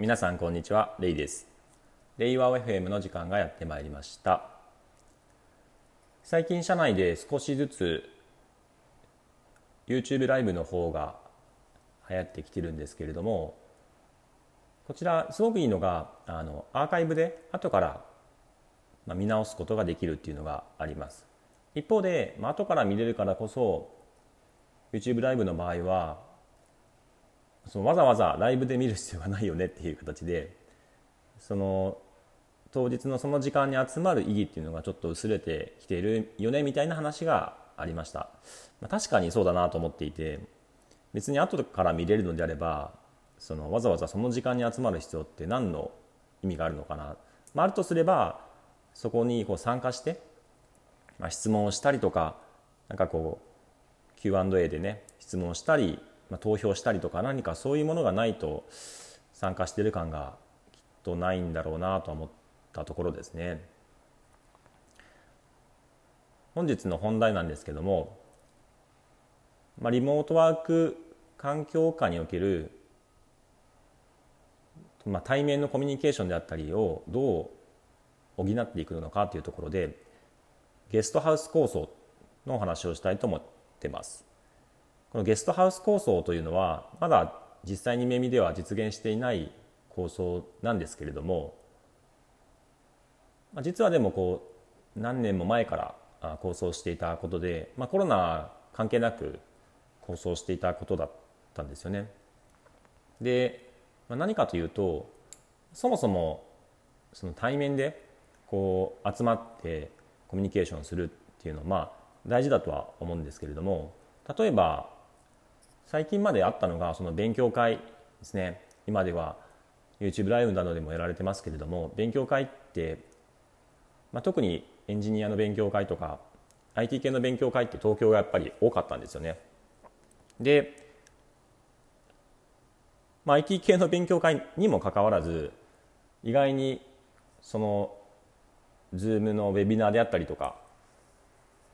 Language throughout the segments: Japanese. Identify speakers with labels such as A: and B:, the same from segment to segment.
A: 皆さんこんにちはレイです。レイワー FM の時間がやってまいりました。最近社内で少しずつ YouTube ライブの方が流行ってきてるんですけれどもこちらすごくいいのがあのアーカイブで後から、見直すことができるっていうのがあります。一方で、まあ、後から見れるからこそ YouTube ライブの場合はそのわざわざライブで見る必要がないよねっていう形でその当日のその時間に集まる意義っていうのがちょっと薄れてきているよねみたいな話がありました、まあ、確かにそうだなと思っていて別に後から見れるのであればそのわざわざその時間に集まる必要って何の意味があるのかな、まあ、あるとすればそこにこう参加して、まあ、質問をしたりとかなんかこう Q&A でね質問したり、まあ、投票したりとか何かそういうものがないと参加してる感がきっとないんだろうなと思ったところですね。本日の本題なんですけども、まあ、リモートワーク環境下における、まあ、対面のコミュニケーションであったりをどう補っていくのかというところでゲストハウス構想のお話をしたいと思ってますこのゲストハウス構想というのはまだ実際に耳では実現していない構想なんですけれども実はでもこう何年も前から構想していたことで、まあ、コロナ関係なく構想していたことだったんですよね。で、まあ、何かというとそもそもその対面でこう集まってコミュニケーションするっていうのはまあ大事だとは思うんですけれども例えば最近まであったのがその勉強会ですね。今では YouTube ライブなどでもやられてますけれども勉強会って、まあ、特にエンジニアの勉強会とか IT 系の勉強会って東京がやっぱり多かったんですよね。で、まあ、IT 系の勉強会にもかかわらず意外にその Zoom のウェビナーであったりとか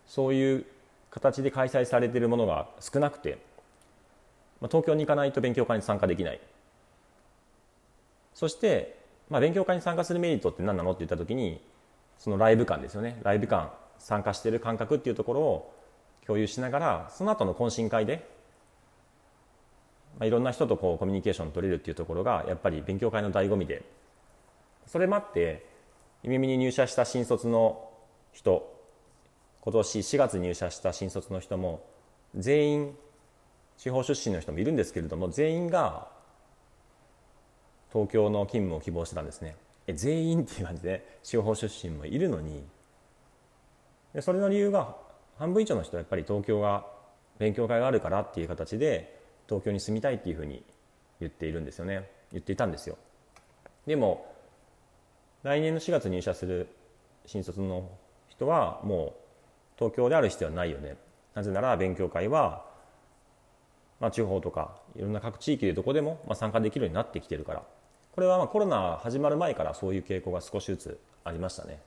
A: そういう形で開催されているものが少なくて、まあ、東京に行かないと勉強会に参加できない。そして、まあ、勉強会に参加するメリットって何なのって言った時にそのライブ感ですよね。ライブ感参加している感覚っていうところを共有しながらその後の懇親会で、まあ、いろんな人とこうコミュニケーション取れるっていうところがやっぱり勉強会の醍醐味で。それもあって耳に入社した新卒の人今年4月入社した新卒の人も全員地方出身の人もいるんですけれども全員が東京の勤務を希望してたんですね。え全員っていう感じで地方出身もいるのにでそれの理由が半分以上の人はやっぱり東京が勉強会があるからっていう形で東京に住みたいっていうふうに言っているんですよね。言っていたんですよ。でも来年の4月入社する新卒の人はもう東京である必要はないよね。なぜなら勉強会は、まあ、地方とかいろんな各地域でどこでも、ま、参加できるようになってきてるから。これはまコロナ始まる前からそういう傾向が少しずつありましたね。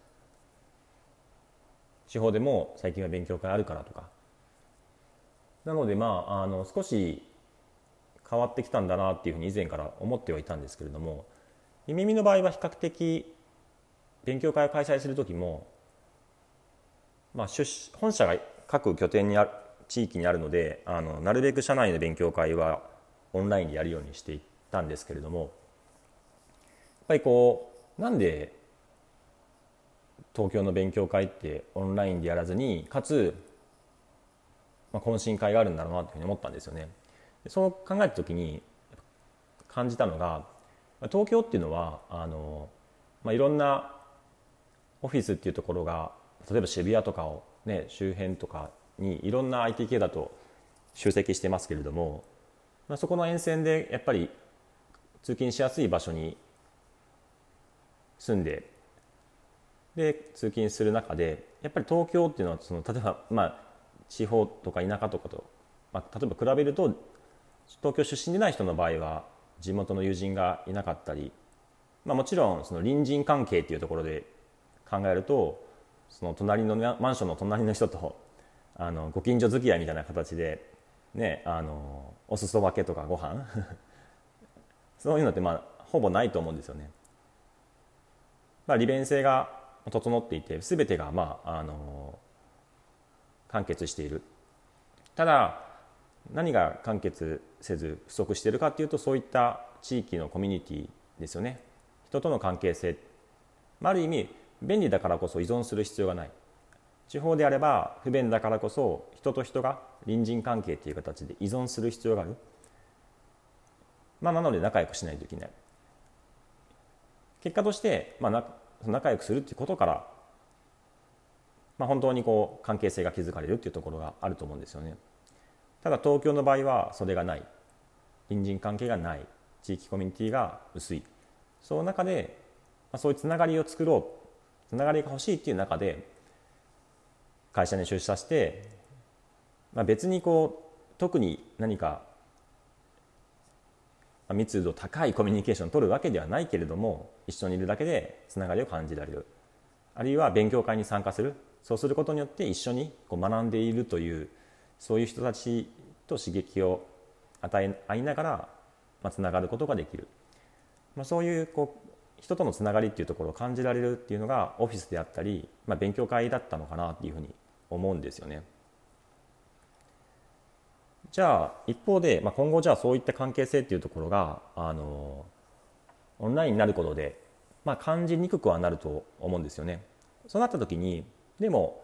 A: 地方でも最近は勉強会あるからとか。なのでまああの少し変わってきたんだなっていうふうに以前から思ってはいたんですけれども耳の場合は比較的勉強会を開催する時も、まあ、出本社が各拠点にある地域にあるのであのなるべく社内の勉強会はオンラインでやるようにしていったんですけれどもやっぱりこうなんで東京の勉強会ってオンラインでやらずにかつ、まあ、懇親会があるんだろうなというふうに思ったんですよね。そう考えた時に感じたのが東京っていうのはあの、まあ、いろんなオフィスっていうところが例えば渋谷とかを、ね、周辺とかにいろんな IT 系だと集積してますけれども、まあ、そこの沿線でやっぱり通勤しやすい場所に住んでで通勤する中でやっぱり東京っていうのはその例えば、まあ、地方とか田舎とかと、まあ、例えば比べると東京出身でない人の場合は地元の友人がいなかったり、まあ、もちろんその隣人関係っていうところで考えるとその隣のマンションの隣の人とあのご近所付き合いみたいな形で、ね、あのお裾分けとかご飯。そういうのってまあほぼないと思うんですよね。まあ、利便性が整っていて全てが、まあ、あの完結している。ただ何が完結せず不足しているかというとそういった地域のコミュニティですよね。人との関係性。ある意味便利だからこそ依存する必要がない。地方であれば不便だからこそ人と人が隣人関係という形で依存する必要がある、まあ、なので仲良くしないといけない。結果として、まあ、仲良くするっていうことから、まあ、本当にこう関係性が築かれるっていうところがあると思うんですよね。ただ東京の場合はそれがない。隣人関係がない。地域コミュニティが薄い。その中で、まあ、そういうつながりを作ろう。つながりが欲しいっていう中で会社に出社して、まあ、別にこう特に何か密度高いコミュニケーションを取るわけではないけれども一緒にいるだけでつながりを感じられる。あるいは勉強会に参加する。そうすることによって一緒にこう学んでいるというそういう人たちと刺激を与え合いながら、まあ、つながることができる、まあ、そういうこう人とのつながりっていうところを感じられるっていうのがオフィスであったり、まあ、勉強会だったのかなっていうふうに思うんですよね。じゃあ一方で、まあ、今後じゃあそういった関係性っていうところがあのオンラインになることで、まあ、感じにくくはなると思うんですよね。そうなった時にでも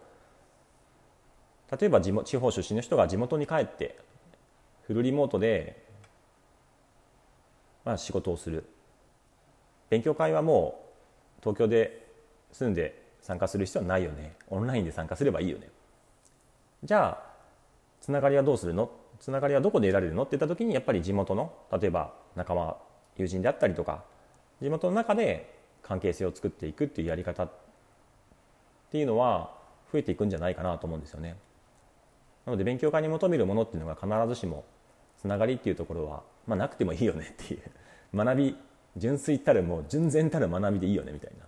A: 例えば地地方出身の人が地元に帰ってフルリモートで、まあ、仕事をする勉強会はもう東京で住んで参加する必要はないよね。オンラインで参加すればいいよね。じゃあつながりはどうするの？つながりはどこで得られるの？って言った時にやっぱり地元の例えば仲間友人であったりとか地元の中で関係性を作っていくっていうやり方っていうのは増えていくんじゃないかなと思うんですよね。なので勉強会に求めるものっていうのが必ずしもつながりっていうところは、まあ、なくてもいいよねっていう。学び純粋たるもう純然たる学びでいいよねみたいな。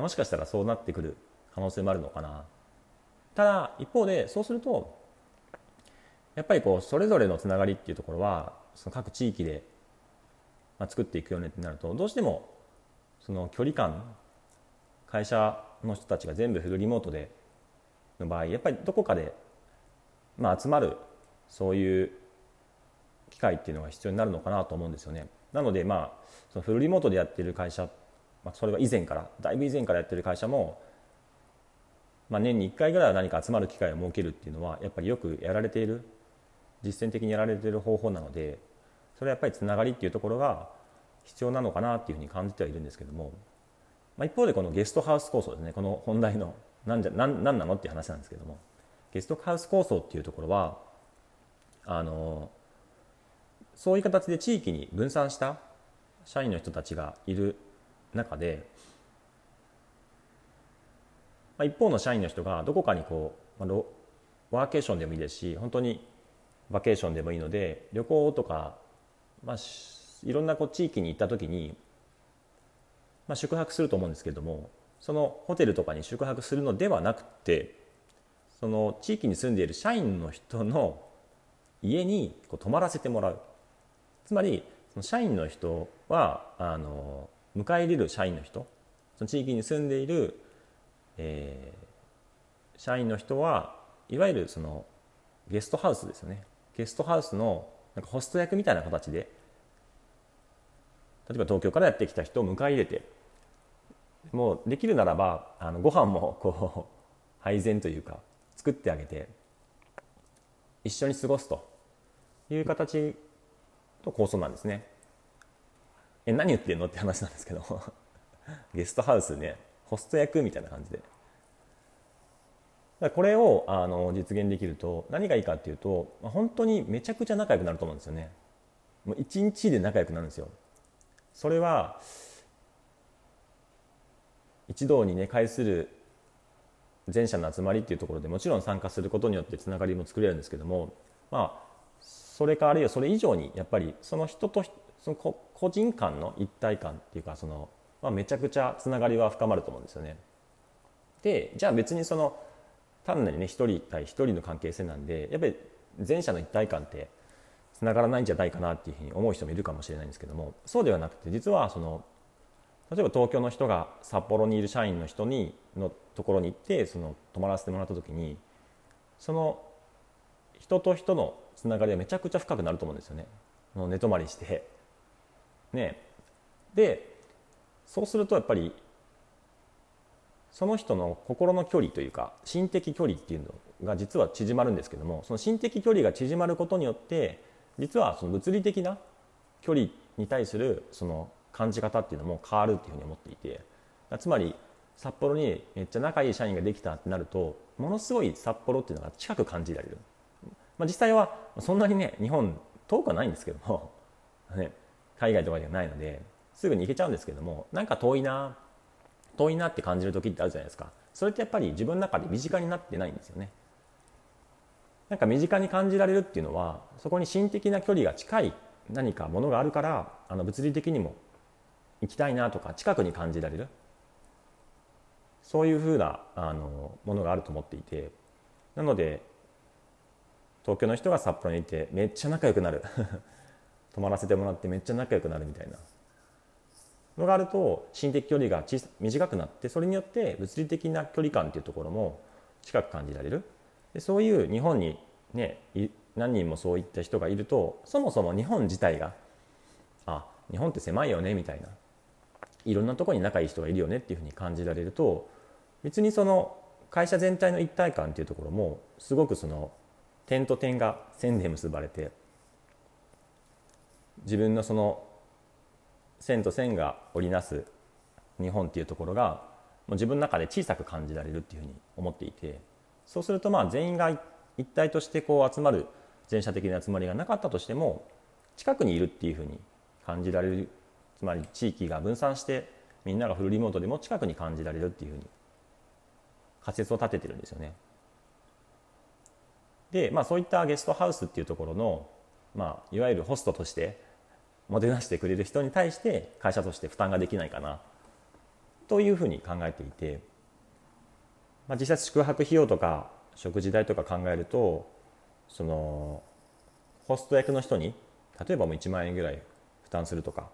A: もしかしたらそうなってくる可能性もあるのかなただ一方でそうするとやっぱりこうそれぞれのつながりっていうところはその各地域で、作っていくよねってなるとどうしてもその距離感会社の人たちが全部フルリモートでの場合やっぱりどこかで、まあ、集まるそういう機会っていうのが必要になるのかなと思うんですよね。なのでまあそのフルリモートでやってる会社、まあ、それは以前からだいぶ以前からやってる会社も、まあ、年に1回ぐらいは何か集まる機会を設けるっていうのはやっぱりよくやられている実践的にやられている方法なのでそれはやっぱりつながりっていうところが必要なのかなっていうふうに感じてはいるんですけども、まあ、一方でこのゲストハウス構想ですねこの本題の何じゃ何何なのっていう話なんですけどもゲストハウス構想っていうところはあのそういう形で地域に分散した社員の人たちがいる中で、まあ、一方の社員の人がどこかにこう、まあ、ワーケーションでもいいですし本当にバケーションでもいいので旅行とか、まあ、いろんなこう地域に行った時に、まあ、宿泊すると思うんですけれどもそのホテルとかに宿泊するのではなくてその地域に住んでいる社員の人の家にこう泊まらせてもらう。つまりその社員の人はあの迎え入れる社員の人その地域に住んでいる、えー、社員の人はいわゆるそのゲストハウスですよね。ゲストハウスのなんかホスト役みたいな形で例えば東京からやってきた人を迎え入れてもうできるならばあのご飯もこう配膳というか作ってあげて一緒に過ごすという形と構想なんですね。え何言ってんの？って話なんですけど ゲストハウスねホスト役みたいな感じで。これをあの実現できると何がいいかっていうと本当にめちゃくちゃ仲良くなると思うんですよね。もう一日で仲良くなるんですよ。それは一堂にね会する全社の集まりっていうところでもちろん参加することによってつながりも作れるんですけどもまあそれかあるいはそれ以上にやっぱりその人とその個人間の一体感っていうかその、まあ、めちゃくちゃつながりは深まると思うんですよね。でじゃあ別にその単なるね一人対一人の関係性なんでやっぱり前者の一体感ってつながらないんじゃないかなっていうふうに思う人もいるかもしれないんですけどもそうではなくて実はその例えば東京の人が札幌にいる社員の人にのところに行ってその泊まらせてもらった時にその人と人のつながりはめちゃくちゃ深くなると思うんですよね。寝泊まりしてね。でそうするとやっぱりその人の心の距離というか心的距離っていうのが実は縮まるんですけどもその心的距離が縮まることによって実はその物理的な距離に対するその感じ方っていうのも変わるっていうふうに思っていてつまり札幌にめっちゃ仲いい社員ができたってなるとものすごい札幌っていうのが近く感じられる、まあ、実際はそんなにね日本遠くはないんですけども、ね、海外とかではないのですぐに行けちゃうんですけどもなんか遠いな遠いなって感じる時ってあるじゃないですか。それってやっぱり自分の中で身近になってないんですよね。なんか身近に感じられるっていうのはそこに心的な距離が近い何かものがあるからあの物理的にも行きたいなとか近くに感じられる。そういうふうなあのものがあると思っていてなので東京の人が札幌にいてめっちゃ仲良くなる。泊まらせてもらってめっちゃ仲良くなるみたいな。のがあると心的距離が短くなってそれによって物理的な距離感っていうところも近く感じられる。でそういう日本にね何人もそういった人がいるとそもそも日本自体があ日本って狭いよねみたいな。いろんなとこに仲いい人がいるよねっていうふうに感じられると別にその会社全体の一体感っていうところもすごくその点と点が線で結ばれて自分のその線と線が織りなす日本っていうところがもう自分の中で小さく感じられるっていうふうに思っていてそうするとまあ全員が一体としてこう集まる全社的な集まりがなかったとしても近くにいるっていうふうに感じられるつまり地域が分散してみんながフルリモートでも近くに感じられるっていうふうに仮説を立ててるんですよね。で、まあ、そういったゲストハウスっていうところの、まあ、いわゆるホストとしてもてなしてくれる人に対して会社として負担ができないかなというふうに考えていて、まあ、実際宿泊費用とか食事代とか考えるとそのホスト役の人に例えばもう1万円ぐらい負担するとか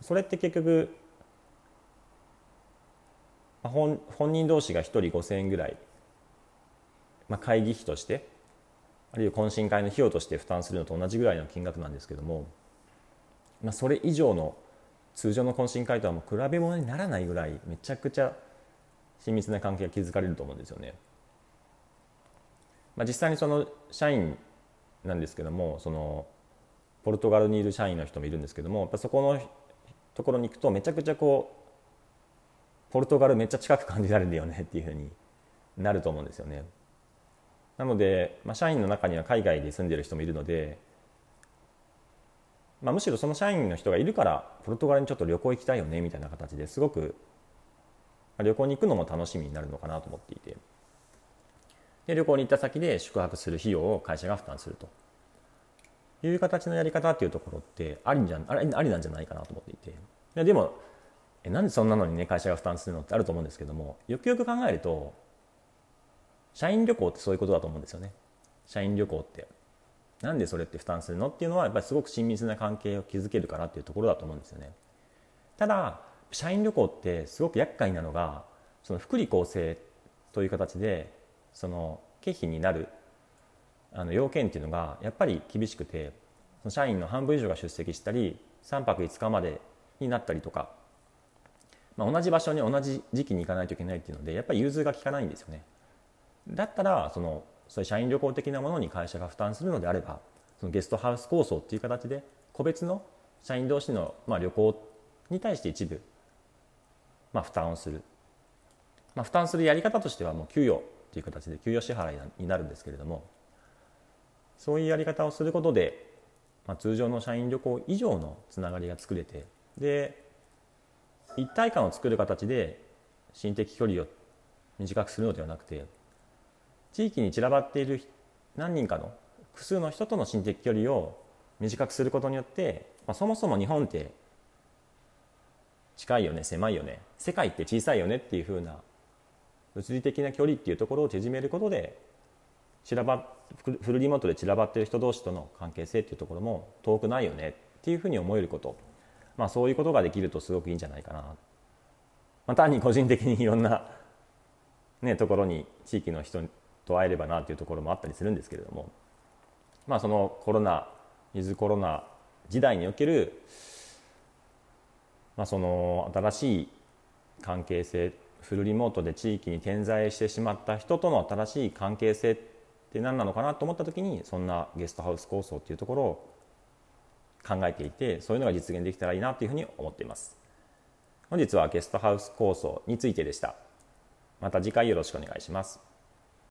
A: それって結局本本人同士が1人5000円ぐらい、まあ、会議費としてあるいは懇親会の費用として負担するのと同じぐらいの金額なんですけどもまあ、それ以上の通常の懇親会とはもう比べ物にならないぐらいめちゃくちゃ親密な関係が築かれると思うんですよね。まあ、実際にその社員なんですけどもそのポルトガルにいる社員の人もいるんですけどもやっぱそこのところに行くとめちゃくちゃこうポルトガルめっちゃ近く感じられるよねっていうふうになると思うんですよね。なので、まあ、社員の中には海外で住んでる人もいるのでまあ、むしろその社員の人がいるからポルトガルにちょっと旅行行きたいよねみたいな形ですごく旅行に行くのも楽しみになるのかなと思っていて。で旅行に行った先で宿泊する費用を会社が負担すると。いう形のやり方っていうところってありじゃありありなんじゃないかなと思っていて。ででもえなんでそんなのにね会社が負担するのってあると思うんですけどもよくよく考えると社員旅行ってそういうことだと思うんですよね。社員旅行って。なんでそれって負担するの？っていうのはやっぱりすごく親密な関係を築けるからっていうところだと思うんですよね。ただ社員旅行ってすごく厄介なのがその福利厚生という形でその経費になるあの要件っていうのがやっぱり厳しくてその社員の半分以上が出席したり3泊5日までになったりとか、まあ、同じ場所に同じ時期に行かないといけないっていうのでやっぱり融通が利かないんですよね。だったらそのそういう社員旅行的なものに会社が負担するのであればそのゲストハウス構想っていう形で個別の社員同士のまあ旅行に対して一部まあ負担をする、まあ、負担するやり方としてはもう給与という形で給与支払いになるんですけれどもそういうやり方をすることで、まあ、通常の社員旅行以上のつながりが作れてで一体感を作る形で心的距離を短くするのではなくて地域に散らばっている何人かの複数の人との心的距離を短くすることによって、まあ、そもそも日本って近いよね狭いよね世界って小さいよねっていうふうな物理的な距離っていうところを縮めることで散らばフルリモートで散らばってる人同士との関係性っていうところも遠くないよねっていうふうに思えること、まあ、そういうことができるとすごくいいんじゃないかな、まあ、単に個人的にいろんな、ね、ところに地域の人と会えればなっていうところもあったりするんですけれども、まあ、そのコロナウィズコロナ時代における、まあ、その新しい関係性フルリモートで地域に点在してしまった人との新しい関係性って何なのかなと思った時にそんなゲストハウス構想っていうところを考えていてそういうのが実現できたらいいなというふうに思っています。本日はゲストハウス構想についてでした。また次回よろしくお願いします。